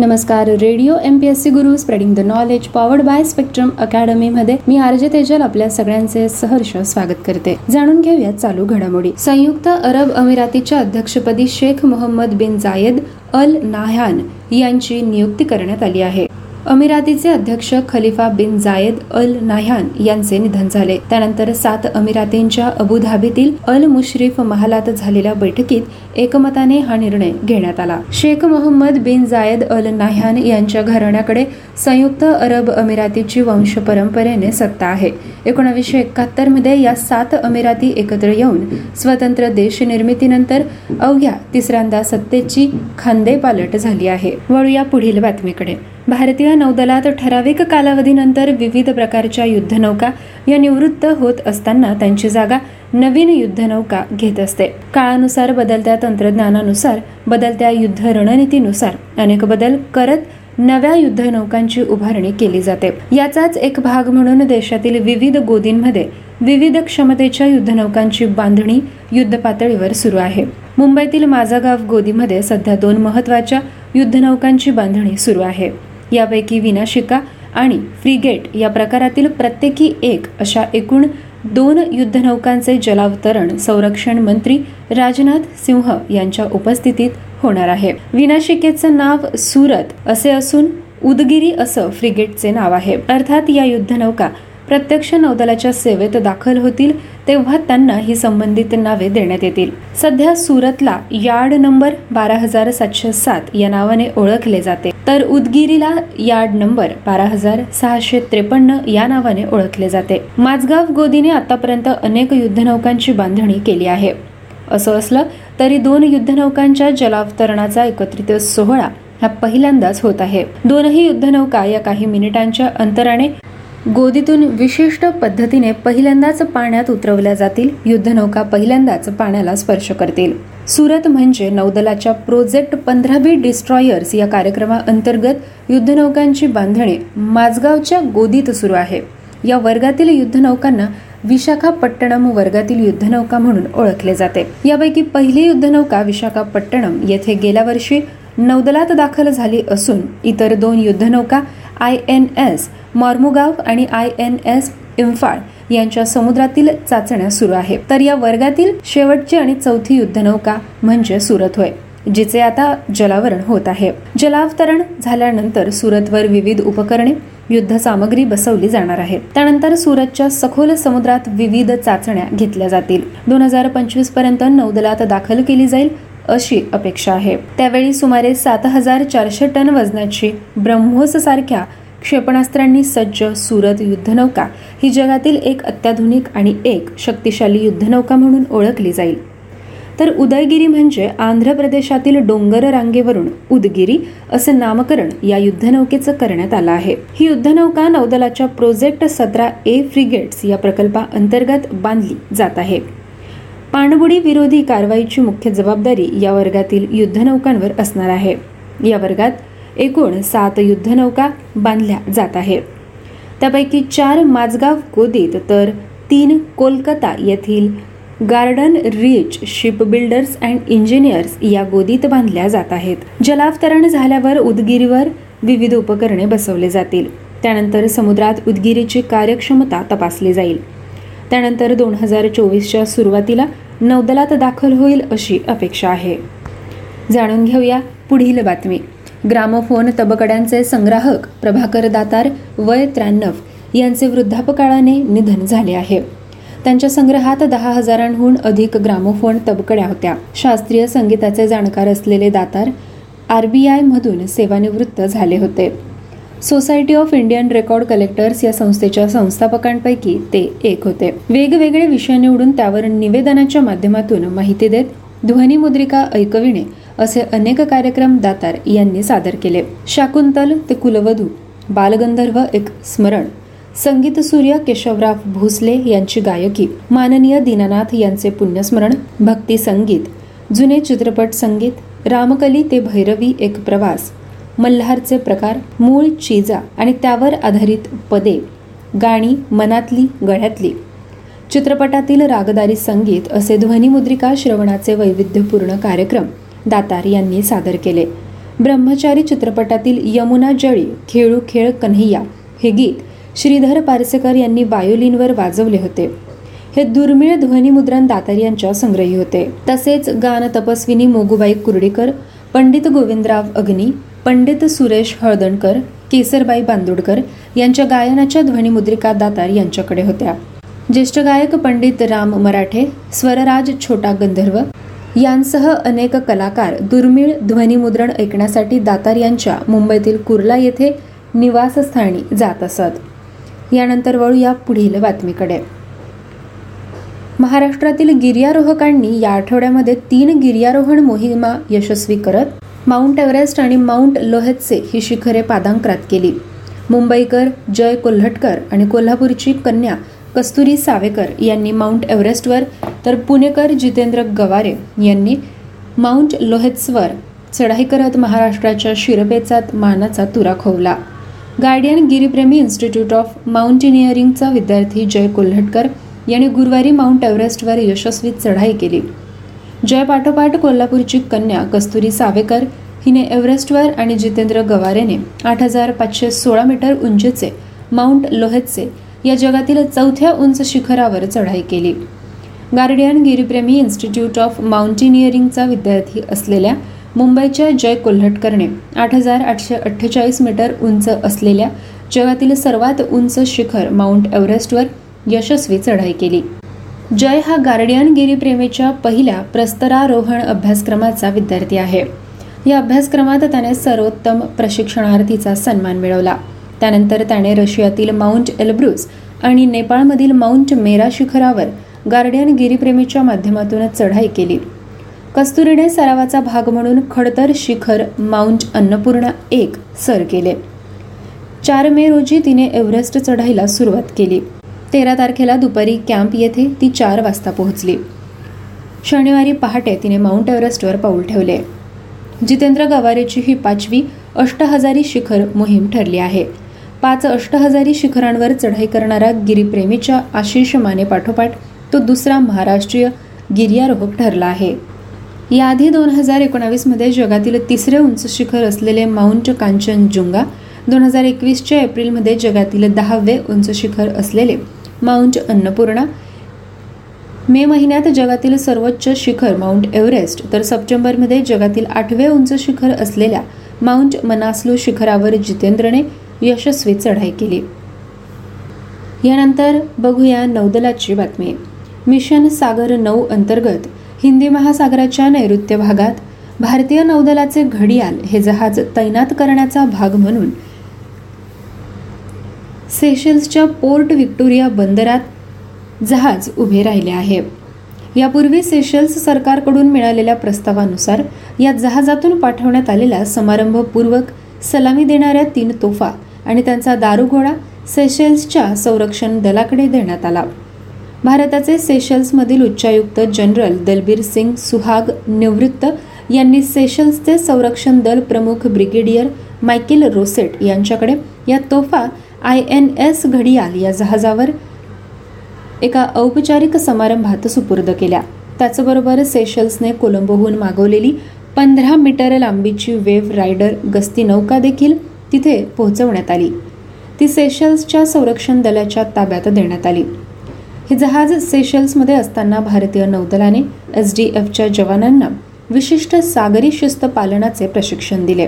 नमस्कार. Radio M P S C Guru spreading the knowledge powered by spectrum अकॅडमीमध्ये मी RJ Tejal आपल्या सगळ्यांचे सहर्ष स्वागत करते. जाणून घेऊया चालू घडामोडी. संयुक्त अरब अमिरातीच्या अध्यक्षपदी शेख मोहम्मद बिन जायद अल नाह्यान यांची नियुक्ती करण्यात आली आहे. अमिरातीचे अध्यक्ष खलिफा बिन जायद अल नाह्यान यांचे निधन झाले. त्यानंतर सात अमिरातींच्या अबुधाबीतील अल मुश्रीफ महालात झालेल्या बैठकीत एकमताने हा निर्णय घेण्यात आला. शेख मोहम्मद बिन जायद अल नाह्यान यांच्या घराण्याकडे संयुक्त अरब अमिरातीची वंश परंपरेने सत्ता आहे. एकोणावीसशे एकाहत्तरमध्ये या सात अमिराती एकत्र येऊन स्वतंत्र देश निर्मितीनंतर अवघ्या तिसऱ्यांदा सत्तेची खांदेपालट झाली आहे. वळूया पुढील बातमीकडे. भारतीय नौदलात ठराविक कालावधीनंतर विविध प्रकारच्या युद्धनौका या निवृत्त होत असताना त्यांची जागा नवीन युद्धनौका घेत असते. काळानुसार बदलत्या तंत्रज्ञानानुसार बदलत्या युद्ध रणनीतीनुसार अनेक बदल करत नव्या युद्धनौकांची उभारणी केली जाते. याचाच एक भाग म्हणून देशातील विविध गोदींमध्ये विविध क्षमतेच्या युद्धनौकांची बांधणी युद्ध पातळीवर सुरू आहे. मुंबईतील माझा गाव गोदीमध्ये सध्या दोन महत्त्वाच्या युद्धनौकांची बांधणी सुरू आहे. यापैकी विनाशिका आणि फ्रिगेट या प्रकारातील प्रत्येकी एक अशा एकूण दोन युद्धनौकांचे जलावतरण संरक्षण मंत्री राजनाथ सिंह यांच्या उपस्थितीत होणार आहे. विनाशिकेचं नाव सुरत असे असून उदगिरी असं फ्रिगेटचे नाव आहे. अर्थात या युद्धनौका प्रत्यक्ष नौदलाच्या सेवेत दाखल होतील तेव्हा त्यांना ही संबंधित नावे देण्यात येतील. सध्या सुरतला यार्ड नंबर बारा हजार सातशे सात या नावाने ओळखले जाते. तर उदगिरीला यार्ड नंबर बारा हजार सहाशे त्रेपन्न या नावाने ओळखले जाते. माझगाव गोदीने आतापर्यंत अनेक युद्धनौकांची बांधणी केली आहे. असं असलं तरी दोन युद्धनौकांच्या जलावतरणाचा एकत्रित सोहळा हा पहिल्यांदाच होत आहे. दोनही युद्धनौका या काही मिनिटांच्या अंतराने गोदीतून विशिष्ट पद्धतीने पहिल्यांदाच पाण्यात उतरवल्या जातील. युद्धनौका पहिल्यांदाच पाण्याला स्पर्श करतील. सुरत म्हणजे नौदलाच्या प्रोजेक्ट पंधरा बी डिस्ट्रॉयर्स या कार्यक्रमाअंतर्गत युद्धनौकांची बांधणी माझगावच्या गोदीत सुरू आहे. या वर्गातील युद्धनौकांना विशाखापट्टणम वर्गातील युद्धनौका म्हणून ओळखले जाते. यापैकी पहिली युद्धनौका विशाखापट्टणम येथे गेल्या वर्षी नौदलात दाखल झाली असून इतर दोन युद्धनौका आय एन एस मॉर्मोगाव आणि आय एन एस इम्फाळ यांच्या समुद्रातील चाचण्या सुरू आहेत. तर या वर्गातील शेवटची आणि चौथी युद्धनौका म्हणजे सुरत होय जिचे आता जलावरण होत आहे. जलावतरण झाल्यानंतर सुरतवर विविध उपकरणे युद्ध सामग्री बसवली जाणार आहे त्यानंतर सुरतच्या सखोल समुद्रात विविध चाचण्या घेतल्या जातील. दोन हजार पंचवीसपर्यंत नौदलात दाखल केली जाईल अशी अपेक्षा आहे. त्यावेळी सुमारे सात हजार चारशे टन वजनाची ब्रह्मोस सारख्या क्षेपणास्त्रांनी सज्ज सुरत युद्धनौका ही जगातील एक अत्याधुनिक आणि एक शक्तिशाली युद्धनौका म्हणून ओळखली जाईल. तर उदयगिरी म्हणजे आंध्र प्रदेशातील डोंगर रांगेवरून उदगिरी असं नामकरण या युद्धनौकेचं करण्यात आलं आहे. ही युद्धनौका नौदलाच्या प्रोजेक्ट सतरा ए फ्रिगेट्स या प्रकल्पाअंतर्गत बांधली जात आहे. पाणबुडी विरोधी कारवाईची मुख्य जबाबदारी या वर्गातील युद्धनौकांवर असणार आहे. या वर्गात एकूण सात युद्धनौका बांधल्या जात आहे त्यापैकी चार माझगाव गोदीत तर तीन कोलकाता येथील Garden Reach Shipbuilders and Engineers या गोदीत बांधल्या जात आहेत. जलावतरण झाल्यावर उदगिरीवर विविध उपकरणे बसवले जातील. त्यानंतर समुद्रात उदगिरीची कार्यक्षमता तपासली जाईल. त्यानंतर दोन हजार चोवीसच्या सुरुवातीला नौदलात दाखल होईल अशी अपेक्षा आहे. जाणून घेऊया पुढील बातमी. ग्रामोफोन तबकड्यांचे संग्राहक प्रभाकर दातार वय त्र्याण्णव यांचे वृद्धापकाळाने निधन झाले आहे. त्यांच्या संग्रहात दहा हजारांहून अधिक ग्रामोफोन तबकड्या होत्या. शास्त्रीय संगीताचे जाणकार असलेले दातार आरबीआय मधून सेवानिवृत्त झाले होते. Society of Indian Record Collectors या संस्थेच्या संस्थापकांपैकी ते एक होते. वेगवेगळे विषय निवडून त्यावर निवेदनाच्या माध्यमातून माहिती देत ध्वनिमुद्रिका ऐकविणे असे अनेक कार्यक्रम दातार यांनी सादर केले. शाकुंतल ते कुलवधू बालगंधर्व एक स्मरण संगीत सूर्य केशवराव भोसले यांची गायकी माननीय दीनानाथ यांचे पुण्यस्मरण भक्ती संगीत जुने चित्रपट संगीत रामकली ते भैरवी एक प्रवास मल्हारचे प्रकार मूळ चिजा आणि त्यावर आधारित पदे गाणी मनातली गळ्यातली. चित्रपटातील रागदारी संगीत असे ध्वनिमुद्रिका श्रवणाचे वैविध्यपूर्ण कार्यक्रम दातार यांनी सादर केले. ब्रह्मचारी चित्रपटातील यमुना जळी खेळू खेळ कन्हैया हे गीत श्रीधर पारसेकर यांनी वायोलिनवर वाजवले होते. हे दुर्मिळ ध्वनिमुद्रण दातार यांच्या संग्रही होते. तसेच गान तपस्विनी मोगूबाई कुर्डीकर पंडित गोविंदराव अग्नी पंडित सुरेश हळदणकर केसरबाई बांदोडकर यांच्या गायनाच्या ध्वनिमुद्रिका दातार यांच्याकडे होत्या. ज्येष्ठ गायक पंडित राम मराठे स्वरराज छोटा गंधर्व यांसह अनेक कलाकार दुर्मिळ ध्वनिमुद्रण ऐकण्यासाठी दातार यांच्या मुंबईतील कुर्ला येथे निवासस्थानी जात असत. यानंतर वळूया पुढील बातमीकडे. महाराष्ट्रातील गिर्यारोहकांनी या आठवड्यामध्ये तीन गिर्यारोहण मोहिमा यशस्वी करत माउंट एव्हरेस्ट आणि माउंट लोहेत्से ही शिखरे पादांक्रात केली. मुंबईकर जय कोल्हटकर आणि कोल्हापूरची कन्या कस्तुरी सावेकर यांनी माउंट एव्हरेस्टवर तर पुणेकर जितेंद्र गवारे यांनी माउंट लोहेत्सवर चढाई करत महाराष्ट्राच्या शिरपेचात मानाचा तुरा खोवला. गार्डियन गिरीप्रेमी इन्स्टिट्यूट ऑफ माउंटेनिअरिंगचा विद्यार्थी जय कोल्हटकर यांनी गुरुवारी माउंट एव्हरेस्टवर यशस्वी चढाई केली. जय पाठोपाठ कोल्हापूरची कन्या कस्तुरी सावेकर हिने एव्हरेस्टवर आणि जितेंद्र गवारेने आठ हजार पाचशे सोळा मीटर उंचीचे माउंट लोहेतचे या जगातील चौथ्या उंच शिखरावर चढाई केली. गार्डियन गिरीप्रेमी इन्स्टिट्यूट ऑफ माउंटेनिअरिंगचा विद्यार्थी असलेल्या मुंबईच्या जय कोल्हटकरने आठ हजार आठशे अठ्ठेचाळीस मीटर उंच असलेल्या जगातील सर्वात उंच शिखर माउंट एव्हरेस्टवर यशस्वी चढाई केली. जय हा गार्डियन गिरीप्रेमीच्या पहिल्या प्रस्तरारोहण अभ्यासक्रमाचा विद्यार्थी आहे. या अभ्यासक्रमात त्याने सर्वोत्तम प्रशिक्षणार्थीचा सन्मान मिळवला. त्यानंतर त्याने रशियातील माउंट एल्ब्रुस आणि नेपाळमधील माउंट मेरा शिखरावर गार्डियन गिरीप्रेमीच्या माध्यमातून चढाई केली. कस्तुरीने सरावाचा भाग म्हणून खडतर शिखर माउंट अन्नपूर्णा एक सर केले. चार मे रोजी तिने एव्हरेस्ट चढाईला सुरुवात केली. तेरा तारखेला दुपारी कॅम्प येथे ती चार वाजता पोहोचली. शनिवारी पहाटे तिने माउंट एव्हरेस्टवर पाऊल ठेवले. जितेंद्र गवारेची ही पाचवी अष्टहजारी शिखर मोहीम ठरली आहे. पाच अष्टहजारी शिखरांवर चढाई करणारा गिरीप्रेमीच्या आशिष माने पाठोपाठ तो दुसरा महाराष्ट्रीय गिर्यारोहक ठरला आहे. याआधी दोन हजार एकोणावीसमध्ये जगातील तिसरे उंच शिखर असलेले माउंट कांचनजुंगा दोन हजार एकवीसच्या एप्रिलमध्ये जगातील दहावे उंच शिखर असलेले माउंट अन्नपूर्णा मे महिन्यात जगातील सर्वोच्च शिखर माउंट एव्हरेस्ट तर सप्टेंबरमध्ये जगातील आठवे उंच शिखर असलेल्या माउंट मनास्लू शिखरावर जितेंद्रने यशस्वी चढाई केली. यानंतर बघूया नौदलाची बातमी. मिशन सागर नऊ अंतर्गत हिंदी महासागराच्या नैऋत्य भागात भारतीय नौदलाचे घडियाल हे जहाज तैनात करण्याचा भाग म्हणून सेशल्सच्या पोर्ट विक्टोरिया बंदरात जहाज उभे राहिले आहे. यापूर्वी सेशल्स सरकारकडून मिळालेल्या प्रस्तावानुसार या जहाजातून पाठवण्यात आलेला समारंभपूर्वक सलामी देणाऱ्या तीन तोफा आणि त्यांचा दारुगोळा सेशल्सच्या संरक्षण दलाकडे देण्यात आला. भारताचे सेशल्समधील उच्चायुक्त जनरल दलबीर सिंग सुहाग निवृत्त यांनी सेशल्सचे संरक्षण दल प्रमुख ब्रिगेडियर मायकेल रोसेट यांच्याकडे या तोफा आय एन एस घडियाल या जहाजावर एका औपचारिक समारंभात सुपूर्द केल्या. त्याचबरोबर सेशल्सने कोलंबोहून मागवलेली पंधरा मीटर लांबीची वेव्ह रायडर गस्ती नौका देखील तिथे पोहोचवण्यात आली. ती सेशल्सच्या संरक्षण दलाच्या ताब्यात देण्यात आली. हे जहाज सेशल्समध्ये असताना भारतीय नौदलाने एस डी एफच्या जवानांना विशिष्ट सागरी शिस्त पालनाचे प्रशिक्षण दिले.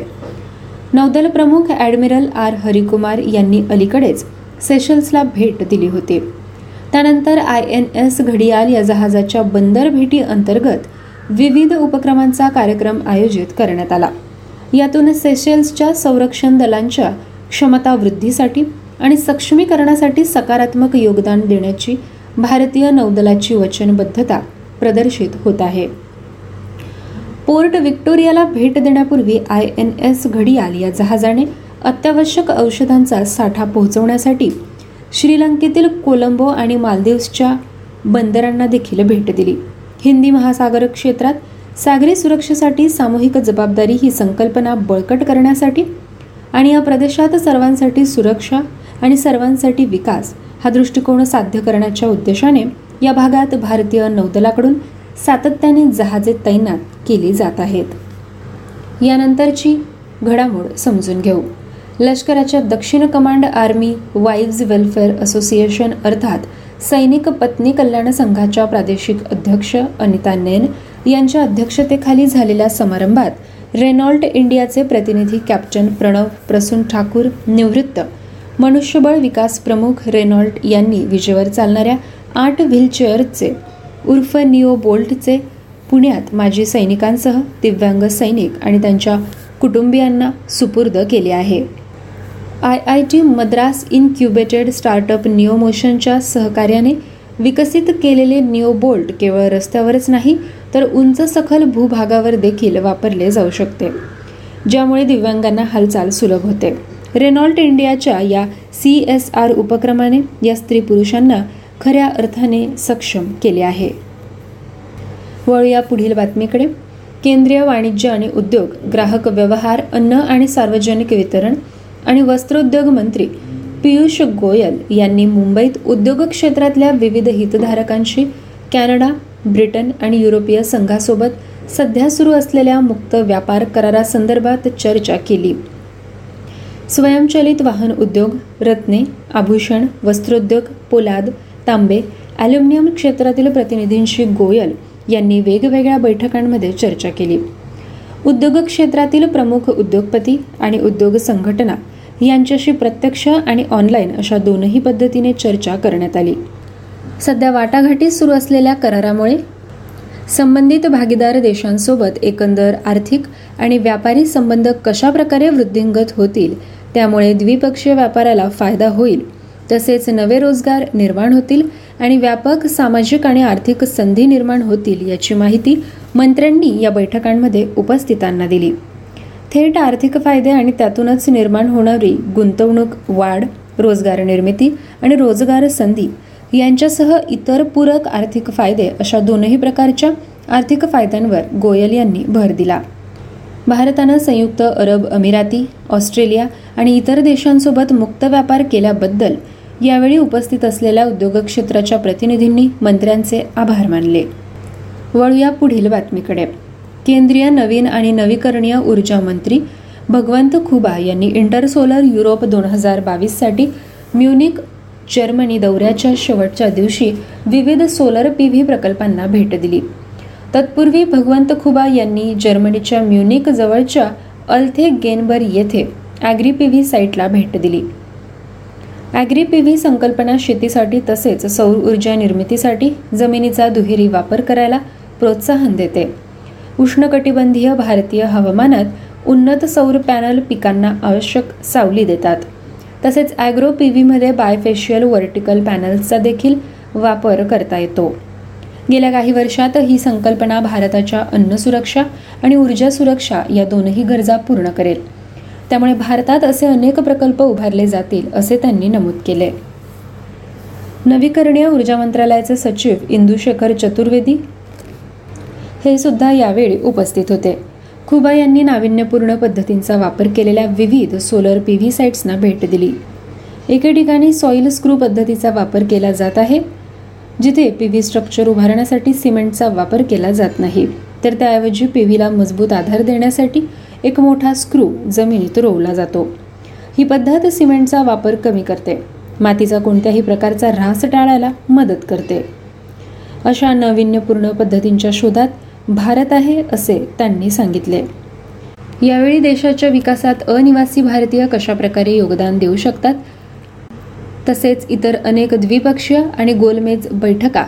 नौदल प्रमुख ॲडमिरल आर. हरिकुमार यांनी अलीकडेच सेशल्सला भेट दिली होती. त्यानंतर आय एन एस घडियाल या जहाजाच्या बंदर भेटी अंतर्गत विविध उपक्रमांचा कार्यक्रम आयोजित करण्यात आला. यातून सेशेल्सच्या संरक्षण दलांच्या क्षमता वृद्धीसाठी आणि सक्षमीकरणासाठी सकारात्मक योगदान देण्याची भारतीय नौदलाची वचनबद्धता प्रदर्शित होत आहे. पोर्ट विक्टोरियाला भेट देण्यापूर्वी आय एन एस घडियाल या जहाजाने अत्यावश्यक औषधांचा साठा पोहोचवण्यासाठी श्रीलंकेतील कोलंबो आणि मालदीव्सच्या बंदरांना देखील भेट दिली. हिंदी महासागर क्षेत्रात सागरी सुरक्षेसाठी सामूहिक जबाबदारी ही संकल्पना बळकट करण्यासाठी आणि या प्रदेशात सर्वांसाठी सुरक्षा आणि सर्वांसाठी विकास हा दृष्टिकोन साध्य करण्याच्या उद्देशाने या भागात भारतीय नौदलाकडून सातत्याने जहाजे तैनात केली जात आहेत. यानंतरची घडामोड समजून घेऊ. लष्कराच्या दक्षिण Command Army Wives Welfare Association अर्थात सैनिक पत्नी कल्याण संघाच्या प्रादेशिक अध्यक्ष अनिता नैन यांच्या अध्यक्षतेखाली झालेल्या समारंभात रेनॉल्ट इंडियाचे प्रतिनिधी कॅप्टन प्रणव प्रसून ठाकूर निवृत्त. मनुष्यबळ विकास प्रमुख रेनॉल्ट यांनी विजेवर चालणाऱ्या आठ व्हीलचेअरचे उर्फ निओ बोल्टचे पुण्यात माजी सैनिकांसह दिव्यांग सैनिक आणि त्यांच्या कुटुंबियांना सुपूर्द केले आहे. I I T Madras incubated startup निओमोशनच्या सहकार्याने विकसित केलेले निओबोल्ट केवळ रस्त्यावरच नाही तर उंच सखल भूभागावर देखील वापरले जाऊ शकते ज्यामुळे दिव्यांगांना हालचाल सुलभ होते. रेनॉल्ट इंडियाच्या या सी एस आर उपक्रमाने या स्त्री पुरुषांना खऱ्या अर्थाने सक्षम केले आहे. वळूया पुढील बातमीकडे. केंद्रीय वाणिज्य आणि उद्योग ग्राहक व्यवहार अन्न आणि सार्वजनिक वितरण आणि वस्त्रोद्योग मंत्री पियुष गोयल यांनी मुंबईत उद्योग क्षेत्रातल्या विविध हितधारकांशी कॅनडा ब्रिटन आणि युरोपीय संघासोबत सध्या सुरू असलेल्या मुक्त व्यापार करारासंदर्भात चर्चा केली. स्वयंचलित वाहन उद्योग रत्ने आभूषण वस्त्रोद्योग पोलाद तांबे ॲल्युमिनियम क्षेत्रातील प्रतिनिधींशी गोयल यांनी वेगवेगळ्या बैठकांमध्ये चर्चा केली. उद्योग क्षेत्रातील प्रमुख उद्योगपती आणि उद्योग संघटना यांच्याशी प्रत्यक्ष आणि ऑनलाईन अशा दोनही पद्धतीने चर्चा करण्यात आली. सध्या वाटाघाटीत सुरू असलेल्या करारामुळे संबंधित भागीदार देशांसोबत एकंदर आर्थिक आणि व्यापारी संबंध कशाप्रकारे वृद्धिंगत होतील त्यामुळे द्विपक्षीय व्यापाराला फायदा होईल तसेच नवे रोजगार निर्माण होतील आणि व्यापक सामाजिक आणि आर्थिक संधी निर्माण होतील याची माहिती मंत्र्यांनी या बैठकांमध्ये उपस्थितांना दिली. थेट आर्थिक फायदे आणि त्यातूनच निर्माण होणारी गुंतवणूक वाढ रोजगार निर्मिती आणि रोजगार संधी यांच्यासह इतर पूरक आर्थिक फायदे अशा दोनही प्रकारच्या आर्थिक फायद्यांवर गोयल यांनी भर दिला. भारतानं संयुक्त अरब अमिराती ऑस्ट्रेलिया आणि इतर देशांसोबत मुक्त व्यापार केल्याबद्दल यावेळी उपस्थित असलेल्या उद्योग क्षेत्राच्या प्रतिनिधींनी मंत्र्यांचे आभार मानले. वळूया पुढील बातमीकडे. केंद्रीय नवीन आणि नवीकरणीय ऊर्जा मंत्री भगवंत खुबा यांनी इंटरसोलर युरोप दोन हजार बावीससाठी म्युनिक जर्मनी दौऱ्याच्या शेवटच्या दिवशी विविध सोलर पी व्ही प्रकल्पांना भेट दिली. तत्पूर्वी भगवंत खुबा यांनी जर्मनीच्या म्युनिक जवळच्या अल्थे गेनबर येथे ॲग्री पी व्ही साईटला भेट दिली. ॲग्री पी व्ही संकल्पना शेतीसाठी तसेच सौर ऊर्जा निर्मितीसाठी जमिनीचा दुहेरी वापर करायला प्रोत्साहन देते. उष्णकटिबंधीय भारतीय हवामानात उन्नत सौर पॅनल पिकांना आवश्यक सावली देतात. तसेच ॲग्रो पी व्हीमध्ये बायफेशियल वर्टिकल पॅनल्सचा देखील वापर करता येतो. गेल्या काही वर्षात ही संकल्पना भारताच्या अन्न सुरक्षा आणि ऊर्जा सुरक्षा या दोनही गरजा पूर्ण करेल. त्यामुळे भारतात असे अनेक प्रकल्प उभारले जातील असे त्यांनी नमूद केले. नवीकरणीय ऊर्जा मंत्रालयाचे सचिव इंदुशेखर चतुर्वेदी हे सुद्धा यावेळी उपस्थित होते. खुबा यांनी नाविन्यपूर्ण पद्धतींचा वापर केलेल्या विविध सोलर पी व्ही साईट्सना भेट दिली. एके ठिकाणी सॉइल स्क्रू पद्धतीचा वापर केला जात आहे जिथे पी व्ही स्ट्रक्चर उभारण्यासाठी सिमेंटचा वापर केला जात नाही. तर त्याऐवजी पी व्हीला मजबूत आधार देण्यासाठी एक मोठा स्क्रू जमिनीत रोवला जातो. ही पद्धत सिमेंटचा वापर कमी करते. मातीचा कोणत्याही प्रकारचा ऱ्हास टाळायला मदत करते. अशा नाविन्यपूर्ण पद्धतींच्या शोधात भारत आहे असे त्यांनी सांगितले. यावेळी देशाच्या विकासात अनिवासी भारतीय कशाप्रकारे योगदान देऊ शकतात? तसेच इतर अनेक द्विपक्षीय आणि गोलमेज बैठका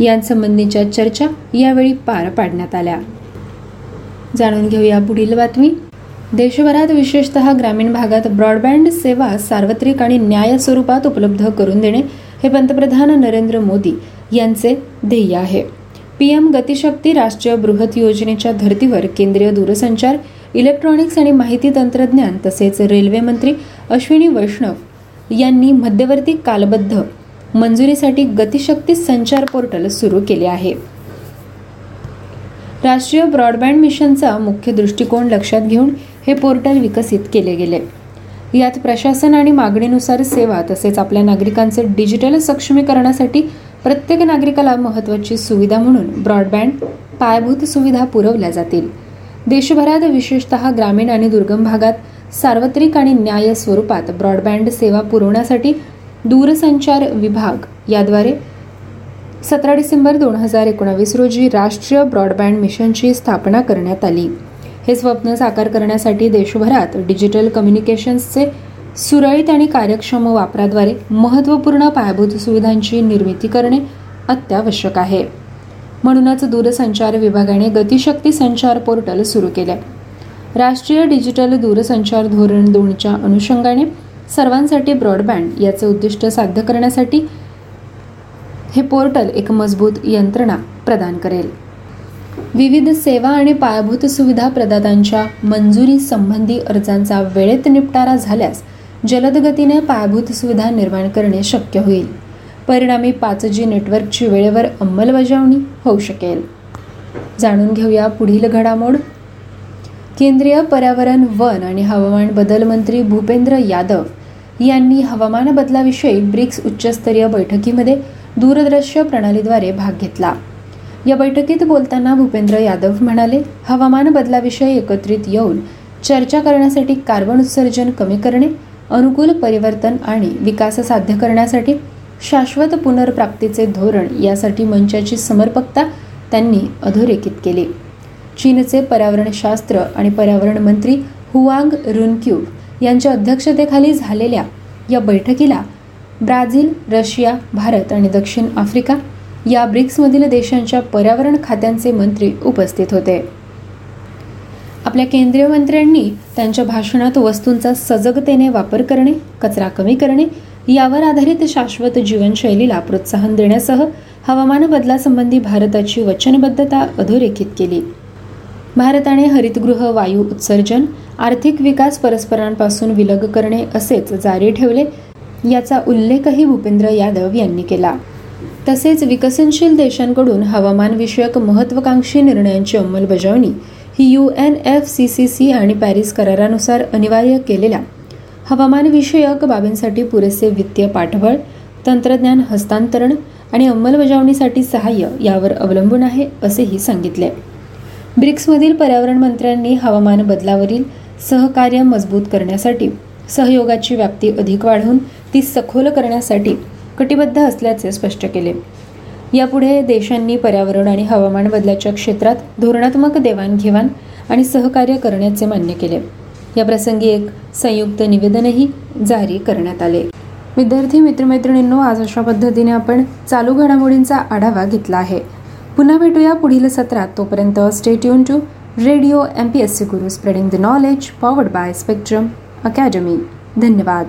यांसंबंधीच्या चर्चा यावेळी पार पाडण्यात आल्या. जाणून घेऊया पुढील बातमी. देशभरात विशेषतः ग्रामीण भागात ब्रॉडबँड सेवा सार्वत्रिक आणि न्याय स्वरूपात उपलब्ध करून देणे हे पंतप्रधान नरेंद्र मोदी यांचे ध्येय आहे. पी एम गतिशक्ती राष्ट्रीय बृहत योजनेच्या धर्तीवर केंद्रीय दूरसंचार इलेक्ट्रॉनिक्स आणि माहिती तंत्रज्ञान तसेच रेल्वे मंत्री अश्विनी वैष्णव यांनी मध्यवर्ती कालबद्ध मंजुरीसाठी गतिशक्ती संचार पोर्टल सुरू केले आहे. राष्ट्रीय ब्रॉडबँड मिशनचा मुख्य दृष्टिकोन लक्षात घेऊन हे पोर्टल विकसित केले गेले. यात प्रशासन आणि मागणीनुसार सेवा तसेच आपल्या नागरिकांचे डिजिटल सक्षमीकरणासाठी प्रत्येक नागरिकाला महत्त्वाची सुविधा म्हणून ब्रॉडबँड पायाभूत सुविधा पुरवल्या जातील. देशभरात विशेषतः ग्रामीण आणि दुर्गम भागात सार्वत्रिक आणि न्याय स्वरूपात ब्रॉडबँड सेवा पुरवण्यासाठी दूरसंचार विभाग याद्वारे सतरा डिसेंबर दोन हजार एकोणावीस रोजी राष्ट्रीय ब्रॉडबँड मिशनची स्थापना करण्यात आली. हे स्वप्न साकार करण्यासाठी देशभरात डिजिटल कम्युनिकेशन्सचे सुरळीत आणि कार्यक्षम वापराद्वारे महत्त्वपूर्ण पायाभूत सुविधांची निर्मिती करणे अत्यावश्यक आहे. म्हणूनच दूरसंचार विभागाने गतिशक्ती संचार पोर्टल सुरू केले. राष्ट्रीय डिजिटल दूरसंचार धोरण दोनच्या अनुषंगाने सर्वांसाठी ब्रॉडबँड याचे उद्दिष्ट साध्य करण्यासाठी हे पोर्टल एक मजबूत यंत्रणा प्रदान करेल. विविध सेवा आणि पायाभूत सुविधा प्रदात्यांच्या मंजुरी संबंधी अर्जांचा वेळेत निपटारा झाल्यास जलदगतीने पायाभूत सुविधा निर्माण करणे शक्य होईल. परिणामी पाच जी नेटवर्कची वेळेवर अंमलबजावणी होऊ शकेल. जाणून घेऊया पुढील घडामोड. केंद्रीय पर्यावरण वन आणि हवामान बदल मंत्री भूपेंद्र यादव यांनी हवामान बदलाविषयी ब्रिक्स उच्चस्तरीय बैठकीमध्ये दूरदृश्य प्रणालीद्वारे भाग घेतला. या बैठकीत बोलताना भूपेंद्र यादव म्हणाले हवामान बदलाविषयी एकत्रित येऊन चर्चा करण्यासाठी कार्बन उत्सर्जन कमी करणे अनुकूल परिवर्तन आणि विकास साध्य करण्यासाठी शाश्वत पुनर्प्राप्तीचे धोरण यासाठी मंचाची समर्पकता त्यांनी अधोरेखित केली. चीनचे पर्यावरणशास्त्र आणि पर्यावरण मंत्री हुआंग रुनक्यू यांच्या अध्यक्षतेखाली झालेल्या या बैठकीला ब्राझील रशिया भारत आणि दक्षिण आफ्रिका या ब्रिक्समधील देशांच्या पर्यावरण खात्यांचे मंत्री उपस्थित होते. आपल्या केंद्रीय मंत्र्यांनी त्यांच्या भाषणात वस्तूंचा सजगतेने वापर करणे कचरा कमी करणे यावर आधारित शाश्वत जीवनशैलीला प्रोत्साहन देण्यासह हवामान बदलासंबंधी भारताची वचनबद्धता अधोरेखित केली. भारताने हरितगृह वायू उत्सर्जन आर्थिक विकास परस्परांपासून विलग करणे असेच जारी ठेवले याचा उल्लेखही भूपेंद्र यादव यांनी केला. तसेच विकसनशील देशांकडून हवामानविषयक महत्त्वाकांक्षी महत्वाकांक्षी निर्णयांची अंमलबजावणी ही U N F C C C आणि पॅरिस करारानुसार अनिवार्य केलेल्या हवामानविषयक बाबींसाठी पुरेसे वित्तीय पाठबळ तंत्रज्ञान हस्तांतरण आणि अंमलबजावणीसाठी सहाय्य यावर अवलंबून आहे असेही सांगितले. ब्रिक्समधील पर्यावरण मंत्र्यांनी हवामान बदलावरील सहकार्य मजबूत करण्यासाठी सहयोगाची व्याप्ती अधिक वाढवून ती सखोल करण्यासाठी कटिबद्ध असल्याचे स्पष्ट केले. यापुढे देशांनी पर्यावरण आणि हवामान बदलाच्या क्षेत्रात धोरणात्मक देवाणघेवाण आणि सहकार्य करण्याचे मान्य केले. या प्रसंगी एक संयुक्त निवेदनही जारी करण्यात आले. विद्यार्थी मित्रमैत्रिणींनो आज अशा पद्धतीने आपण चालू घडामोडींचा आढावा घेतला आहे. पुन्हा भेटूया पुढील सत्रात. तोपर्यंत stay tuned to radio M P S C Guru spreading the knowledge powered by Spectrum Academy धन्यवाद.